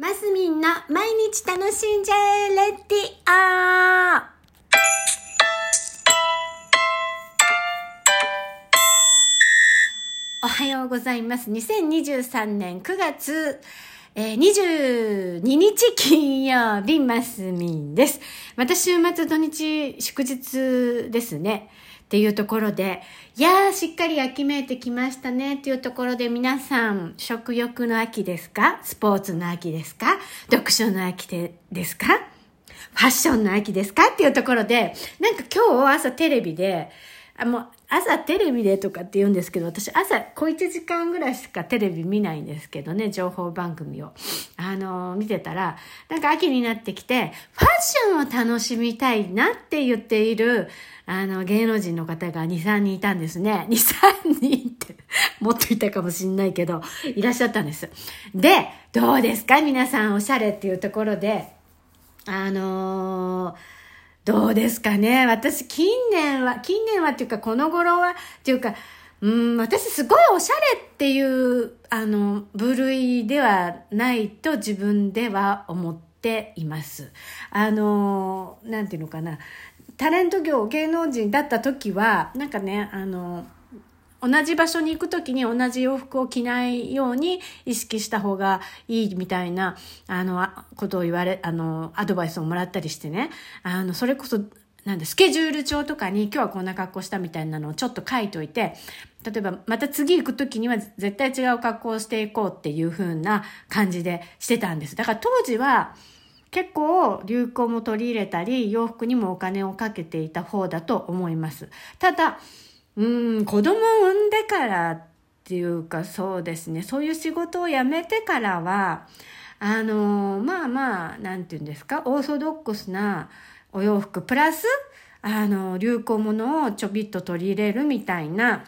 マスミンの毎日楽しんじゃえレディオおはようございます。2023年9月、えー22日金曜日、マスミンです。また週末土日祝日ですね。っていうところで、いやー、しっかり秋めいてきましたね。っていうところで皆さん、食欲の秋ですか？スポーツの秋ですか？読書の秋でですか？ファッションの秋ですか？っていうところで、なんか今日朝テレビで、あ、もう朝テレビでとかって言うんですけど、私朝小1時間ぐらいしかテレビ見ないんですけどね、情報番組を。あの見てたら、なんか秋になってきて、ファッションを楽しみたいなって言っている、あの、芸能人の方が2、3人いたんですね。2、3人って、もっといたかもしんないけど、いらっしゃったんです。で、どうですか？皆さんおしゃれっていうところで、あのーどうですかね私、近年は、近年はっていうか、この頃は、っていうか、うん、私すごいおしゃれっていう、あの、部類ではないと自分では思っています。あの、なんていうのかな。タレント業、芸能人だった時は、なんかね、あの、同じ場所に行くときに同じ洋服を着ないように意識した方がいいみたいな、あの、ことを言われ、あの、アドバイスをもらったりしてね、あの、それこそ、なんで、スケジュール帳とかに今日はこんな格好したみたいなのをちょっと書いといて、例えばまた次行くときには絶対違う格好をしていこうっていう風な感じでしてたんです。だから当時は、結構流行も取り入れたり洋服にもお金をかけていた方だと思いますただうん子供を産んでからっていうかそうですね。そういう仕事を辞めてからはあのまあまあなんて言うんですかオーソドックスなお洋服プラスあの流行ものをちょびっと取り入れるみたいな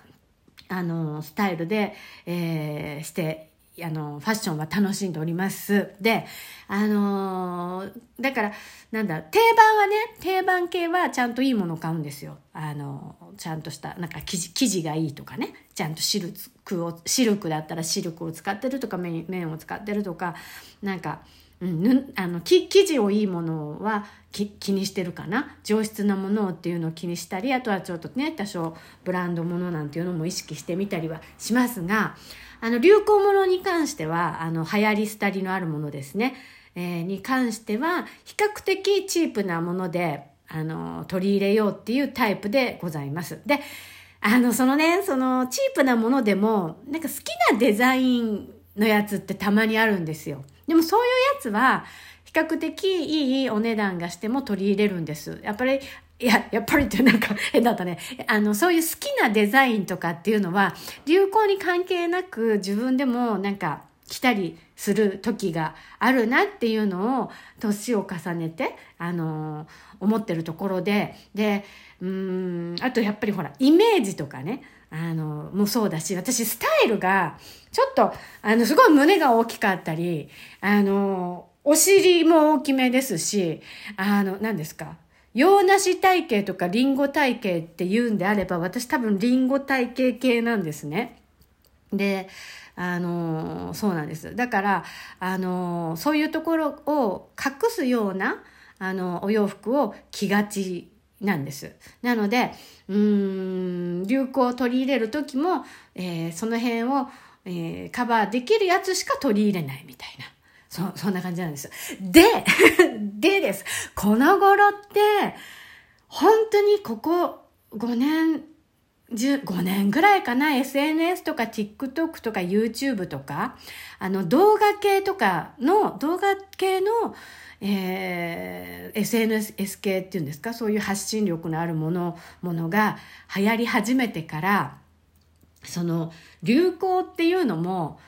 あのスタイルで、えーしてあのファッションは楽しんでおります。であのーだからなんだ定番はね定番系はちゃんといいものを買うんですよ。あのちゃんとしたなんか生地生地がいいとかね。ちゃんとシルクをシルクだったらシルクを使ってるとか綿を使ってるとかなんかうん、あの生地をいいものは気にしてるかな？上質なものっていうのを気にしたりあとはちょっとね多少ブランドものなんていうのも意識してみたりはしますがあの流行ものに関してはあの流行り廃りのあるものですね、えーに関しては比較的チープなものであの取り入れようっていうタイプでございます。であのそのねそのチープなものでもなんか好きなデザインのやつってたまにあるんですよ。でもそういうやつは比較的いいお値段がしても取り入れるんです。やっぱりいや、やっぱりってなんか 変だったね。あの、そういう好きなデザインとかっていうのは、流行に関係なく自分でもなんか着たりする時があるなっていうのを、年を重ねて、あの、思ってるところで、で、うーん、あとやっぱりほら、イメージとかね、あの、もそうだし、私スタイルが、ちょっと、あの、すごい胸が大きかったり、あの、お尻も大きめですし、あの、何ですか洋梨体型とかリンゴ体型って言うんであれば、私多分リンゴ体型系なんですね。で、あの、そうなんです。だから、あの、そういうところを隠すような、あの、お洋服を着がちなんです。なので、うーん、流行を取り入れる時も、えーその辺を、えーカバーできるやつしか取り入れないみたいな。そ、そんな感じなんです。で、でです。この頃って、本当にここ5年、5年ぐらいかな。SNS とか TikTok とか YouTube とか。あの動画系とかの動画系の、えー SNS 系っていうんですか？そういう発信力のあるものものが流行り始めてからその流行っていうのも、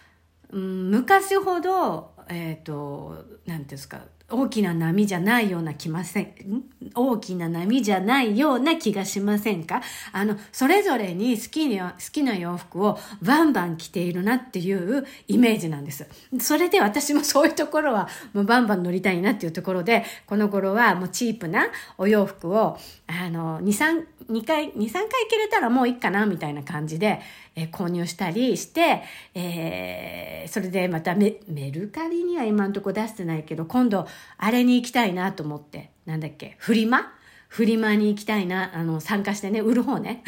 うん、昔ほどえっ、と何ていうんですか？大きな波じゃないような気ません？大きな波じゃないような気がしませんか？あのそれぞれに好きに好きな洋服をバンバン着ているなっていうイメージなんです。それで私もそういうところはもうバンバン乗りたいなっていうところでこの頃はもうチープなお洋服をあの23 2回23回切れたらもういいかなみたいな感じでえー、購入したりして、えー、それでまたメメルカリには今んとこ出してないけど、今度あれに行きたいなと思って、なんだっけ、フリマ？フリマに行きたいな、あの、参加してね、売る方ね。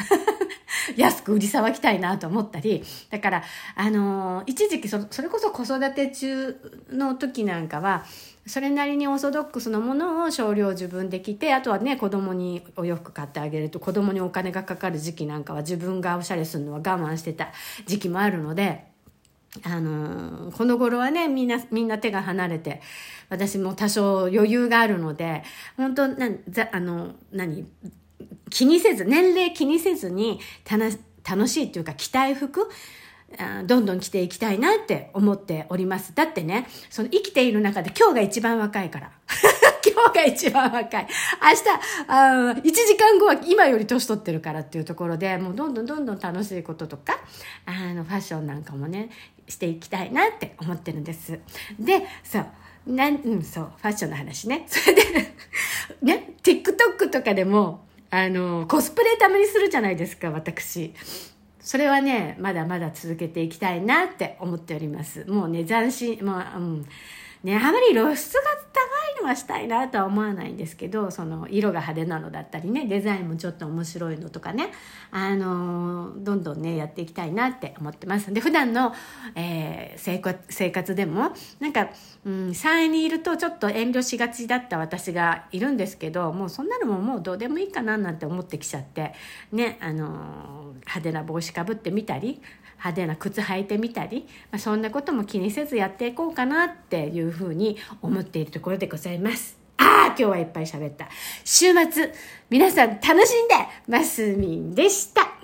安く売りさばきたいなと思ったり、だから、あのー、一時期そ、それこそ子育て中の時なんかは、それなりにオーソドックスのものを少量自分で着て、あとはね、子供にお洋服買ってあげると、子供にお金がかかる時期なんかは自分がおしゃれするのは我慢してた時期もあるので、あのー、この頃はね、みんな、みんな手が離れて、私も多少余裕があるので、本当な、ざ、あの、何、気にせず、年齢気にせずに、楽しいっていうか、着たい服、どんどん着ていきたいなって思っております。だってね、その生きている中で今日が一番若いから。今日が一番若い。明日、あ1時間後は今より年取ってるからっていうところで、もうどんどんどんどん楽しいこととか、あの、ファッションなんかもね、していきたいなって思ってるんです。で、そう。なん、うん、そう、ファッションの話ね。それで、ね、TikTok とかでも、あの、コスプレたまにするじゃないですか、私。それはね、まだまだ続けていきたいなって思っております。もうね、斬新、もう、うん。ね、あまり露出が高いのはしたいなとは思わないんですけど、その色が派手なのだったりね、デザインもちょっと面白いのとかね、あの、どんどんね、やっていきたいなって思ってます。で、普段の、えー、生活、でも、なんか、うん、3位にいるとちょっと遠慮しがちだった私がいるんですけど、もうそんなのももうどうでもいいかななんて思ってきちゃって、ね、あの、派手な帽子かぶってみたり、派手な靴履いてみたり、まあ、そんなことも気にせずやっていこうかなっていうふうに思っているところでございます。ああ、今日はいっぱい喋った。週末、皆さん楽しんでますみんでした。